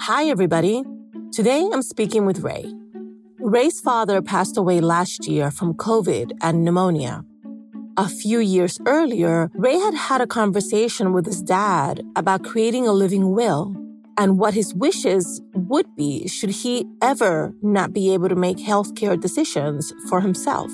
Hi, everybody. Today I'm speaking with Ray. Ray's father passed away last year from COVID and pneumonia. A few years earlier, Ray had had a conversation with his dad about creating a living will and what his wishes would be should he ever not be able to make healthcare decisions for himself.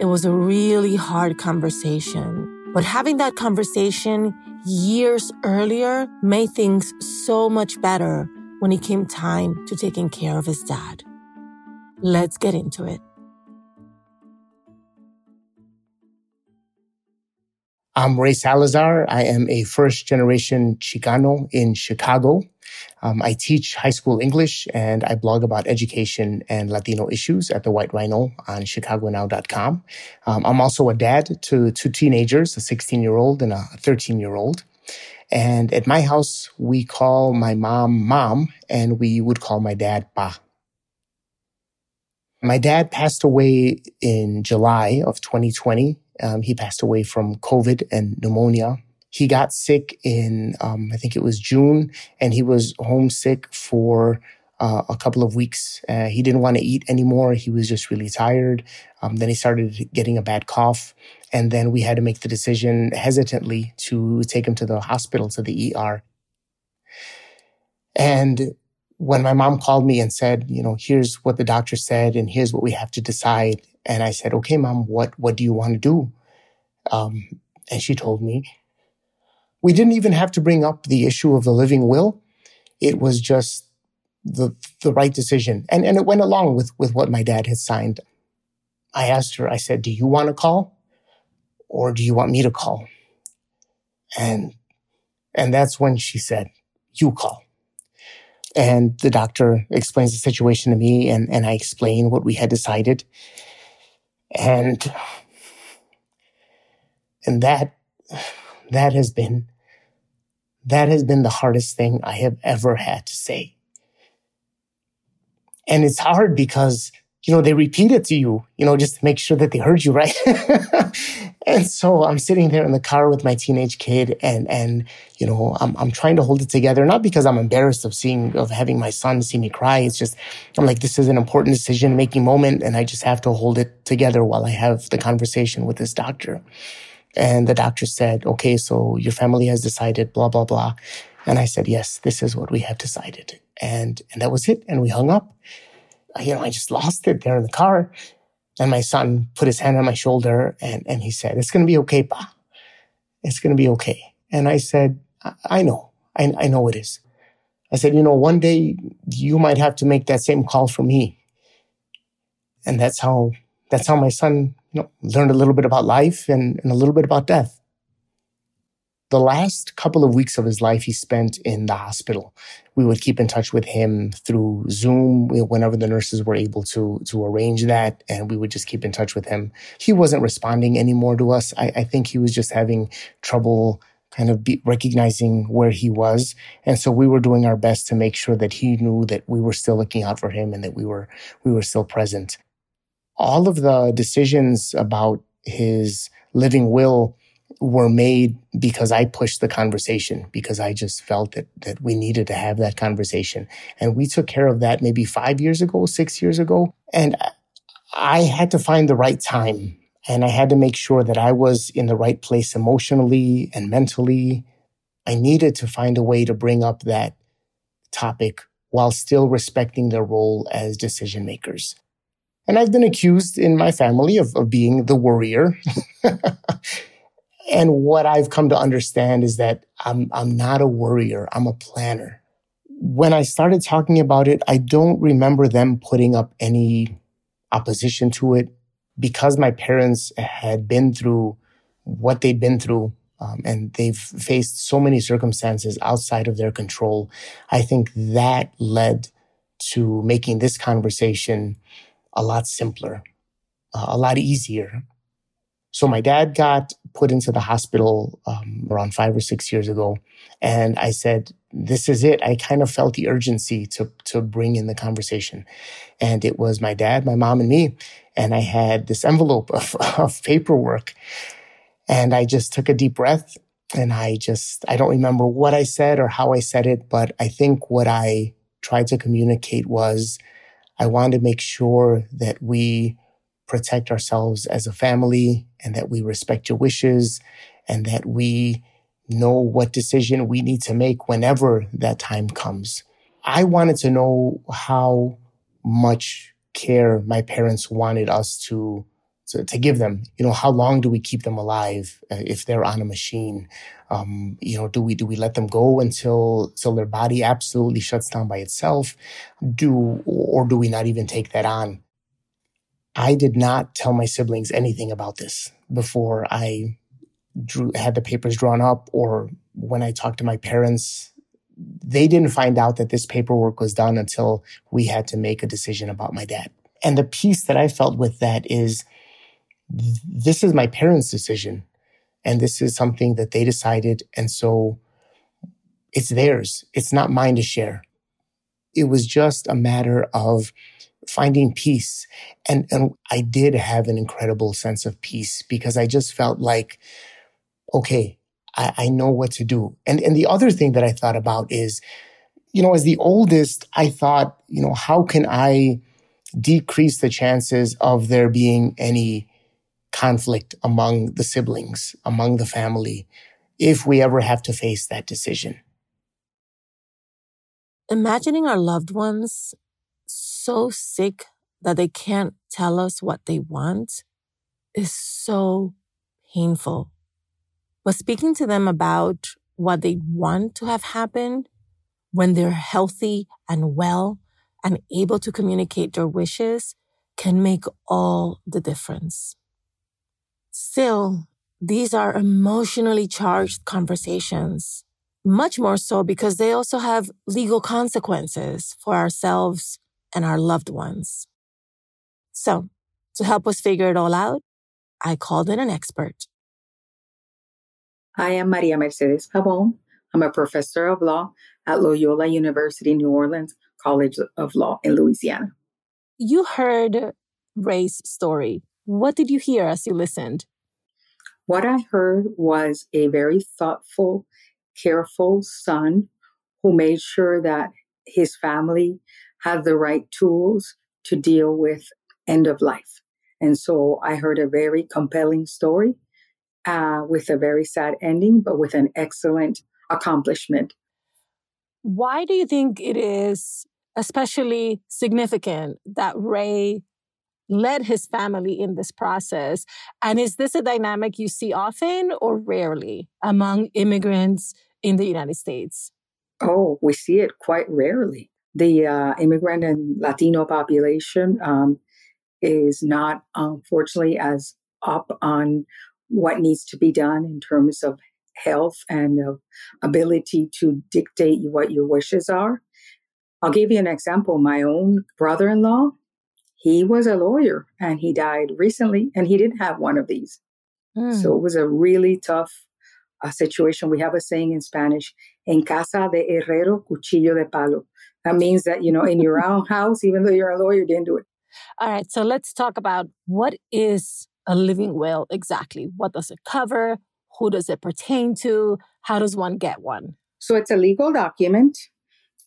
It was a really hard conversation, but having that conversation years earlier made things so much better when it came time to taking care of his dad. Let's get into it. I'm Ray Salazar. I am a first generation Chicano in Chicago. Um, I teach high school English and I blog about education and Latino issues at the White Rhino on chicagonow.com. Um, I'm also a dad to two teenagers, a 16 year old and a 13 year old. And at my house, we call my mom mom and we would call my dad pa. My dad passed away in July of 2020. Um, he passed away from COVID and pneumonia. He got sick in, um, I think it was June, and he was homesick for uh, a couple of weeks. Uh, he didn't want to eat anymore. He was just really tired. Um, then he started getting a bad cough. And then we had to make the decision hesitantly to take him to the hospital, to the ER. And when my mom called me and said, you know, here's what the doctor said and here's what we have to decide. And I said, okay, mom, what, what do you want to do? Um, and she told me, we didn't even have to bring up the issue of the living will. It was just the, the right decision. And, and it went along with, with what my dad had signed. I asked her, I said, do you want to call or do you want me to call? And, and that's when she said, you call. And the doctor explains the situation to me and, and I explain what we had decided. And, and that, that has been, that has been the hardest thing I have ever had to say. And it's hard because, you know, they repeat it to you, you know, just to make sure that they heard you right. and so I'm sitting there in the car with my teenage kid and, and, you know, I'm, I'm trying to hold it together, not because I'm embarrassed of seeing, of having my son see me cry. It's just, I'm like, this is an important decision making moment and I just have to hold it together while I have the conversation with this doctor. And the doctor said, okay, so your family has decided, blah, blah, blah. And I said, yes, this is what we have decided. And, and that was it. And we hung up. You know, I just lost it there in the car. And my son put his hand on my shoulder and, and he said, it's going to be okay, pa. It's going to be okay. And I said, I, I know. I, I know it is. I said, you know, one day you might have to make that same call for me. And that's how, that's how my son you know, learned a little bit about life and, and a little bit about death. The last couple of weeks of his life he spent in the hospital. We would keep in touch with him through Zoom whenever the nurses were able to, to arrange that. And we would just keep in touch with him. He wasn't responding anymore to us. I, I think he was just having trouble kind of recognizing where he was. And so we were doing our best to make sure that he knew that we were still looking out for him and that we were, we were still present all of the decisions about his living will were made because I pushed the conversation because I just felt that that we needed to have that conversation. And we took care of that maybe 5 years ago, 6 years ago, and I had to find the right time and I had to make sure that I was in the right place emotionally and mentally. I needed to find a way to bring up that topic while still respecting their role as decision makers. And I've been accused in my family of, of being the worrier. and what I've come to understand is that I'm, I'm not a worrier. I'm a planner. When I started talking about it, I don't remember them putting up any opposition to it because my parents had been through what they'd been through um, and they've faced so many circumstances outside of their control. I think that led to making this conversation a lot simpler, uh, a lot easier. So my dad got put into the hospital um, around five or six years ago, and I said, "This is it." I kind of felt the urgency to to bring in the conversation, and it was my dad, my mom, and me, and I had this envelope of, of paperwork, And I just took a deep breath and I just, I don't remember what I said or how I said it, but I think what I tried to communicate was I wanted to make sure that we protect ourselves as a family and that we respect your wishes and that we know what decision we need to make whenever that time comes. I wanted to know how much care my parents wanted us to to, to give them. You know, how long do we keep them alive uh, if they're on a machine? Um, you know, do we do we let them go until until their body absolutely shuts down by itself? Do or do we not even take that on? I did not tell my siblings anything about this before I drew had the papers drawn up or when I talked to my parents. They didn't find out that this paperwork was done until we had to make a decision about my dad. And the piece that I felt with that is this is my parents' decision. And this is something that they decided. And so it's theirs. It's not mine to share. It was just a matter of finding peace. And, and I did have an incredible sense of peace because I just felt like, okay, I, I know what to do. And, and the other thing that I thought about is, you know, as the oldest, I thought, you know, how can I decrease the chances of there being any conflict among the siblings, among the family, if we ever have to face that decision. Imagining our loved ones so sick that they can't tell us what they want is so painful. But speaking to them about what they want to have happen when they're healthy and well and able to communicate their wishes can make all the difference. Still, these are emotionally charged conversations, much more so because they also have legal consequences for ourselves and our loved ones. So, to help us figure it all out, I called in an expert. I am Maria Mercedes Pabon. I'm a professor of law at Loyola University New Orleans College of Law in Louisiana. You heard Ray's story what did you hear as you listened? What I heard was a very thoughtful, careful son who made sure that his family had the right tools to deal with end of life. And so I heard a very compelling story uh, with a very sad ending, but with an excellent accomplishment. Why do you think it is especially significant that Ray led his family in this process. And is this a dynamic you see often or rarely among immigrants in the United States? Oh, we see it quite rarely. The uh, immigrant and Latino population um, is not, unfortunately, as up on what needs to be done in terms of health and of ability to dictate what your wishes are. I'll give you an example. My own brother in law he was a lawyer and he died recently and he didn't have one of these. Mm. So it was a really tough uh, situation. We have a saying in Spanish, en casa de herrero, cuchillo de palo. That means that, you know, in your own house, even though you're a lawyer, didn't do it. All right. So let's talk about what is a living will exactly? What does it cover? Who does it pertain to? How does one get one? So it's a legal document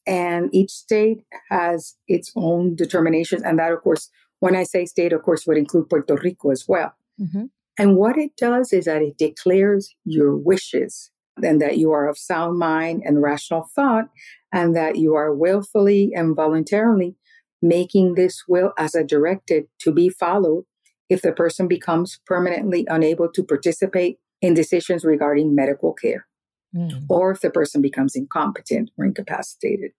and each state has its own determinations. And that, of course, when I say state, of course, would include Puerto Rico as well. Mm-hmm. And what it does is that it declares your wishes and that you are of sound mind and rational thought, and that you are willfully and voluntarily making this will as a directed to be followed if the person becomes permanently unable to participate in decisions regarding medical care mm. or if the person becomes incompetent or incapacitated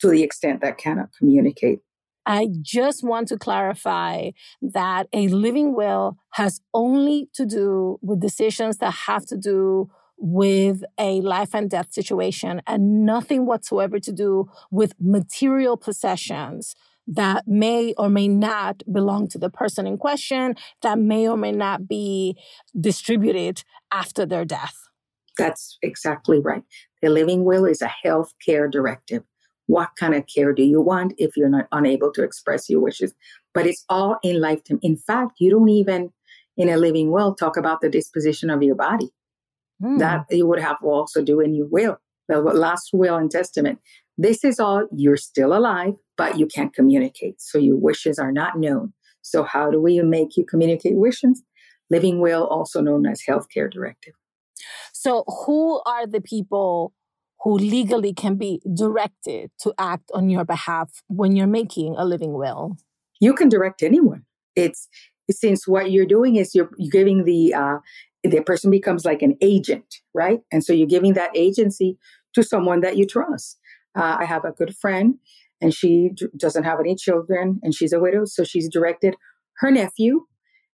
to the extent that cannot communicate. I just want to clarify that a living will has only to do with decisions that have to do with a life and death situation and nothing whatsoever to do with material possessions that may or may not belong to the person in question, that may or may not be distributed after their death. That's exactly right. The living will is a health care directive. What kind of care do you want if you're not unable to express your wishes? But it's all in lifetime. In fact, you don't even in a living will talk about the disposition of your body. Mm. That you would have to also do in your will, the last will and testament. This is all you're still alive, but you can't communicate. So your wishes are not known. So how do we make you communicate wishes? Living will, also known as healthcare directive. So who are the people who legally can be directed to act on your behalf when you're making a living will? You can direct anyone. It's since what you're doing is you're, you're giving the uh, the person becomes like an agent, right? And so you're giving that agency to someone that you trust. Uh, I have a good friend, and she d- doesn't have any children, and she's a widow, so she's directed her nephew,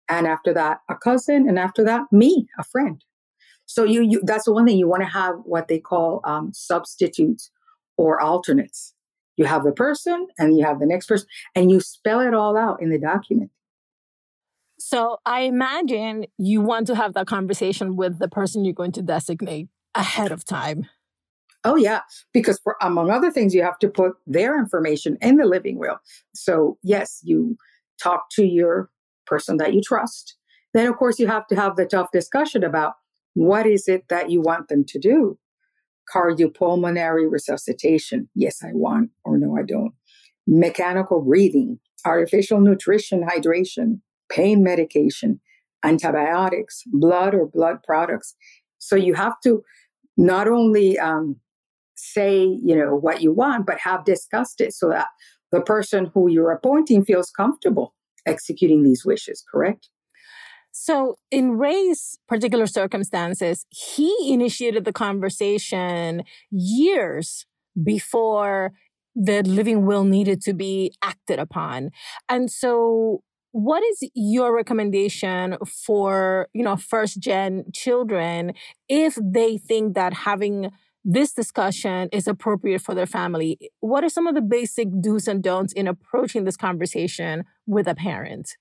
and after that, a cousin, and after that, me, a friend. So you, you that's the one thing you want to have what they call um, substitutes or alternates. You have the person and you have the next person and you spell it all out in the document. So I imagine you want to have that conversation with the person you're going to designate ahead of time. Oh yeah, because for among other things, you have to put their information in the living will. So yes, you talk to your person that you trust. Then of course you have to have the tough discussion about what is it that you want them to do? Cardiopulmonary resuscitation. Yes, I want, or no, I don't. Mechanical breathing, artificial nutrition, hydration, pain medication, antibiotics, blood or blood products. So you have to not only um, say, you know, what you want, but have discussed it so that the person who you're appointing feels comfortable executing these wishes, correct? So, in Ray's particular circumstances, he initiated the conversation years before the living will needed to be acted upon. And so, what is your recommendation for, you know, first gen children if they think that having this discussion is appropriate for their family? What are some of the basic do's and don'ts in approaching this conversation with a parent?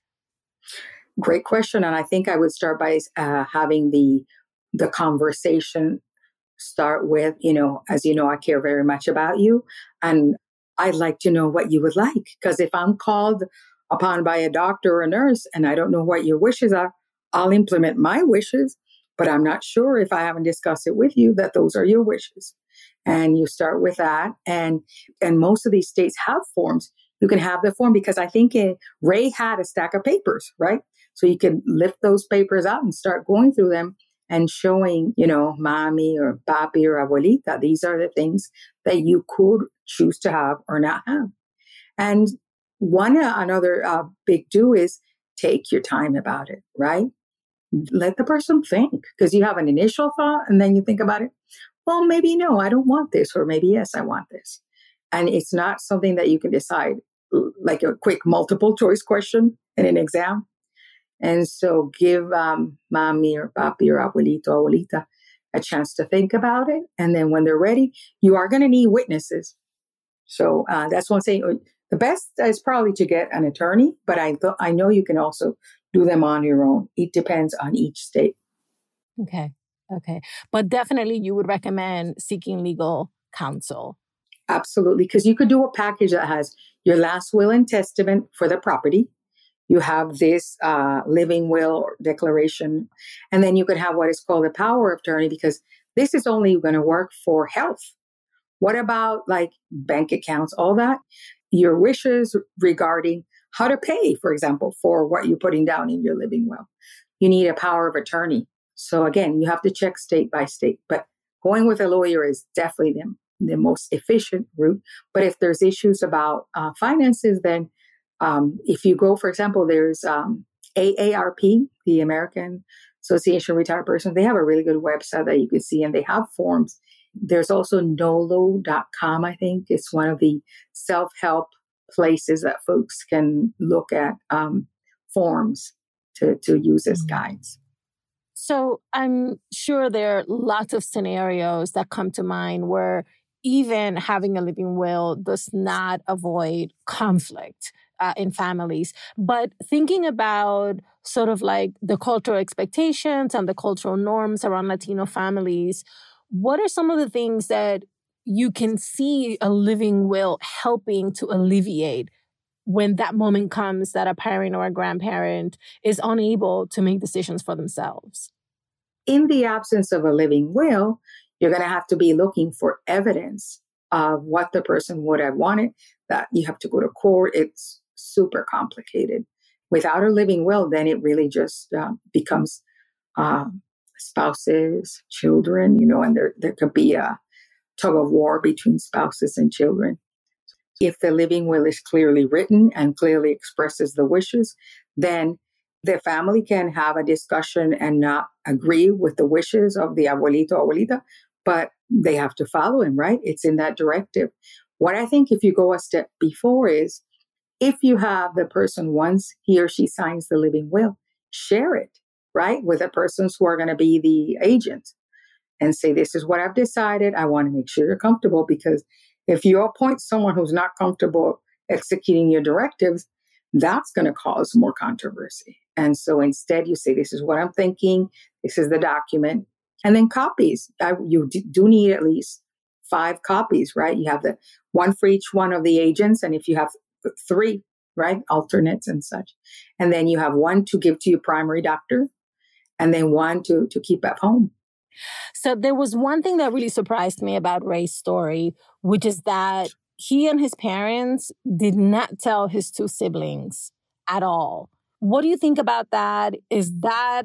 Great question, and I think I would start by uh, having the the conversation start with, you know, as you know, I care very much about you, and I'd like to know what you would like. Because if I'm called upon by a doctor or a nurse and I don't know what your wishes are, I'll implement my wishes, but I'm not sure if I haven't discussed it with you that those are your wishes. And you start with that, and and most of these states have forms. You can have the form because I think it, Ray had a stack of papers, right? So you can lift those papers out and start going through them and showing, you know, mommy or papi or abuelita, these are the things that you could choose to have or not have. And one uh, another uh, big do is take your time about it, right? Let the person think because you have an initial thought and then you think about it. Well, maybe no, I don't want this, or maybe yes, I want this. And it's not something that you can decide like a quick multiple choice question in an exam. And so give um, mommy or papi or abuelito abuelita a chance to think about it. And then when they're ready, you are going to need witnesses. So uh, that's one thing. The best is probably to get an attorney, but I th- I know you can also do them on your own. It depends on each state. Okay. Okay. But definitely you would recommend seeking legal counsel. Absolutely. Because you could do a package that has your last will and testament for the property, you have this uh, living will declaration, and then you could have what is called a power of attorney because this is only going to work for health. What about like bank accounts, all that? Your wishes regarding how to pay, for example, for what you're putting down in your living will. You need a power of attorney. So again, you have to check state by state, but going with a lawyer is definitely the, the most efficient route. But if there's issues about uh, finances, then um, if you go, for example, there's um, AARP, the American Association of Retired Persons. They have a really good website that you can see, and they have forms. There's also nolo.com, I think. It's one of the self help places that folks can look at um, forms to, to use as mm-hmm. guides. So I'm sure there are lots of scenarios that come to mind where even having a living will does not avoid conflict uh, in families. But thinking about sort of like the cultural expectations and the cultural norms around Latino families, what are some of the things that you can see a living will helping to alleviate when that moment comes that a parent or a grandparent is unable to make decisions for themselves? In the absence of a living will, you're going to have to be looking for evidence of what the person would have wanted, that you have to go to court. It's super complicated. Without a living will, then it really just uh, becomes um, spouses, children, you know, and there, there could be a tug of war between spouses and children. If the living will is clearly written and clearly expresses the wishes, then the family can have a discussion and not agree with the wishes of the abuelito abuelita, but they have to follow him, right? It's in that directive. What I think if you go a step before is if you have the person once he or she signs the living will, share it, right? With the persons who are going to be the agent and say, This is what I've decided. I want to make sure you're comfortable because if you appoint someone who's not comfortable executing your directives, that's going to cause more controversy. And so instead, you say, This is what I'm thinking. This is the document. And then copies. I, you do need at least five copies, right? You have the one for each one of the agents. And if you have three, right, alternates and such. And then you have one to give to your primary doctor and then one to, to keep at home. So there was one thing that really surprised me about Ray's story, which is that he and his parents did not tell his two siblings at all. What do you think about that? Is that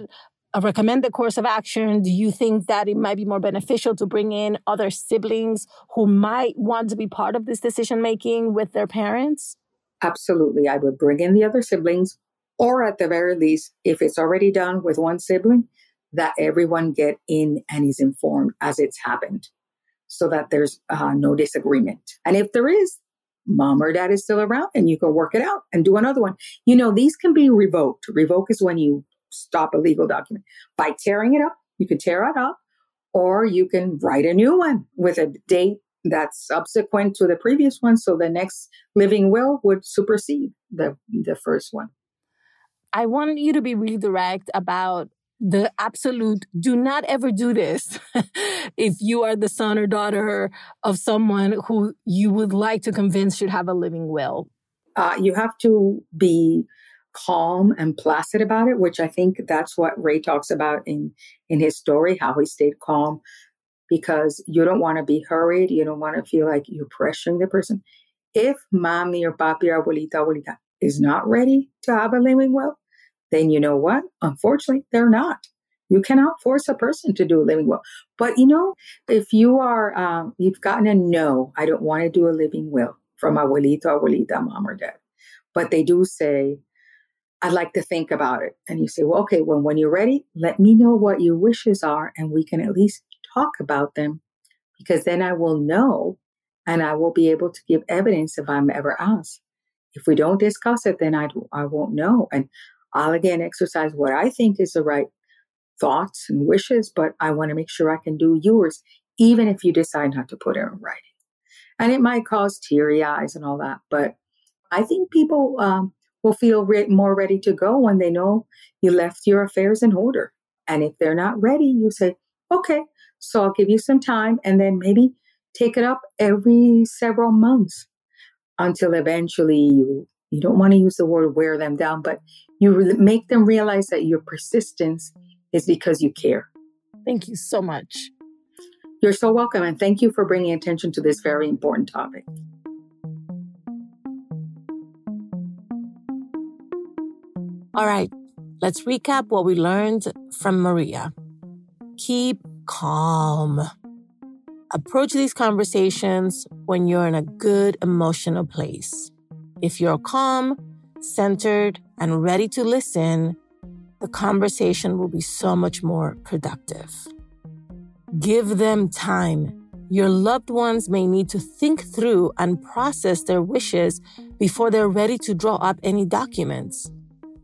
a recommended course of action? Do you think that it might be more beneficial to bring in other siblings who might want to be part of this decision making with their parents? Absolutely. I would bring in the other siblings, or at the very least, if it's already done with one sibling, that everyone get in and is informed as it's happened so that there's uh, no disagreement. And if there is, mom or dad is still around and you can work it out and do another one. You know, these can be revoked. Revoke is when you stop a legal document by tearing it up. You can tear it up or you can write a new one with a date that's subsequent to the previous one. So the next living will would supersede the, the first one. I want you to be really direct about the absolute do not ever do this if you are the son or daughter of someone who you would like to convince should have a living will. Uh, you have to be calm and placid about it, which I think that's what Ray talks about in in his story, how he stayed calm because you don't want to be hurried. You don't want to feel like you're pressuring the person. If mommy or papi or abuelita, abuelita is not ready to have a living will, then you know what? Unfortunately, they're not. You cannot force a person to do a living will. But you know, if you are, um, you've gotten a no, I don't want to do a living will from abuelito, abuelita, mom or dad. But they do say, I'd like to think about it. And you say, well, okay, well, when you're ready, let me know what your wishes are and we can at least talk about them because then I will know and I will be able to give evidence if I'm ever asked. If we don't discuss it, then I, I won't know. And I'll again exercise what I think is the right thoughts and wishes, but I want to make sure I can do yours, even if you decide not to put it in writing. And it might cause teary eyes and all that, but I think people um, will feel re- more ready to go when they know you left your affairs in order. And if they're not ready, you say, okay, so I'll give you some time and then maybe take it up every several months until eventually you you don't want to use the word wear them down, but you re- make them realize that your persistence is because you care. Thank you so much. You're so welcome, and thank you for bringing attention to this very important topic. All right, let's recap what we learned from Maria. Keep calm. Approach these conversations when you're in a good emotional place. If you're calm, centered, and ready to listen, the conversation will be so much more productive. Give them time. Your loved ones may need to think through and process their wishes before they're ready to draw up any documents.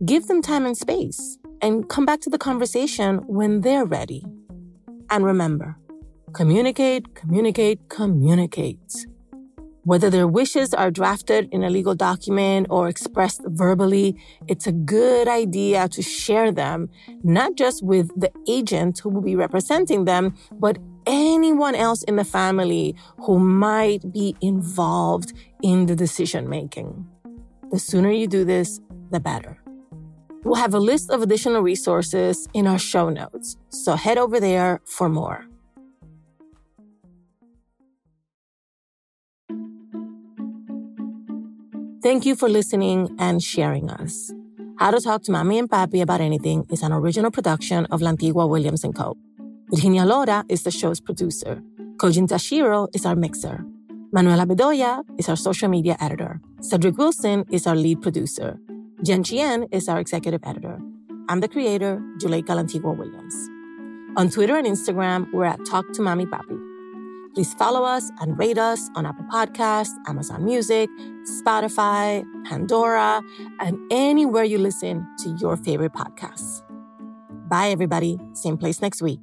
Give them time and space and come back to the conversation when they're ready. And remember, communicate, communicate, communicate. Whether their wishes are drafted in a legal document or expressed verbally, it's a good idea to share them, not just with the agent who will be representing them, but anyone else in the family who might be involved in the decision making. The sooner you do this, the better. We'll have a list of additional resources in our show notes, so head over there for more. Thank you for listening and sharing us. How to Talk to Mami and Papi About Anything is an original production of Lantigua Antigua Williams & Co. Virginia Lora is the show's producer. Kojin Tashiro is our mixer. Manuela Bedoya is our social media editor. Cedric Wilson is our lead producer. Jen Chien is our executive editor. I'm the creator, Juleyka Lantigua Williams. On Twitter and Instagram, we're at Talk to Mami Papi. Please follow us and rate us on Apple Podcasts, Amazon Music, Spotify, Pandora, and anywhere you listen to your favorite podcasts. Bye, everybody. Same place next week.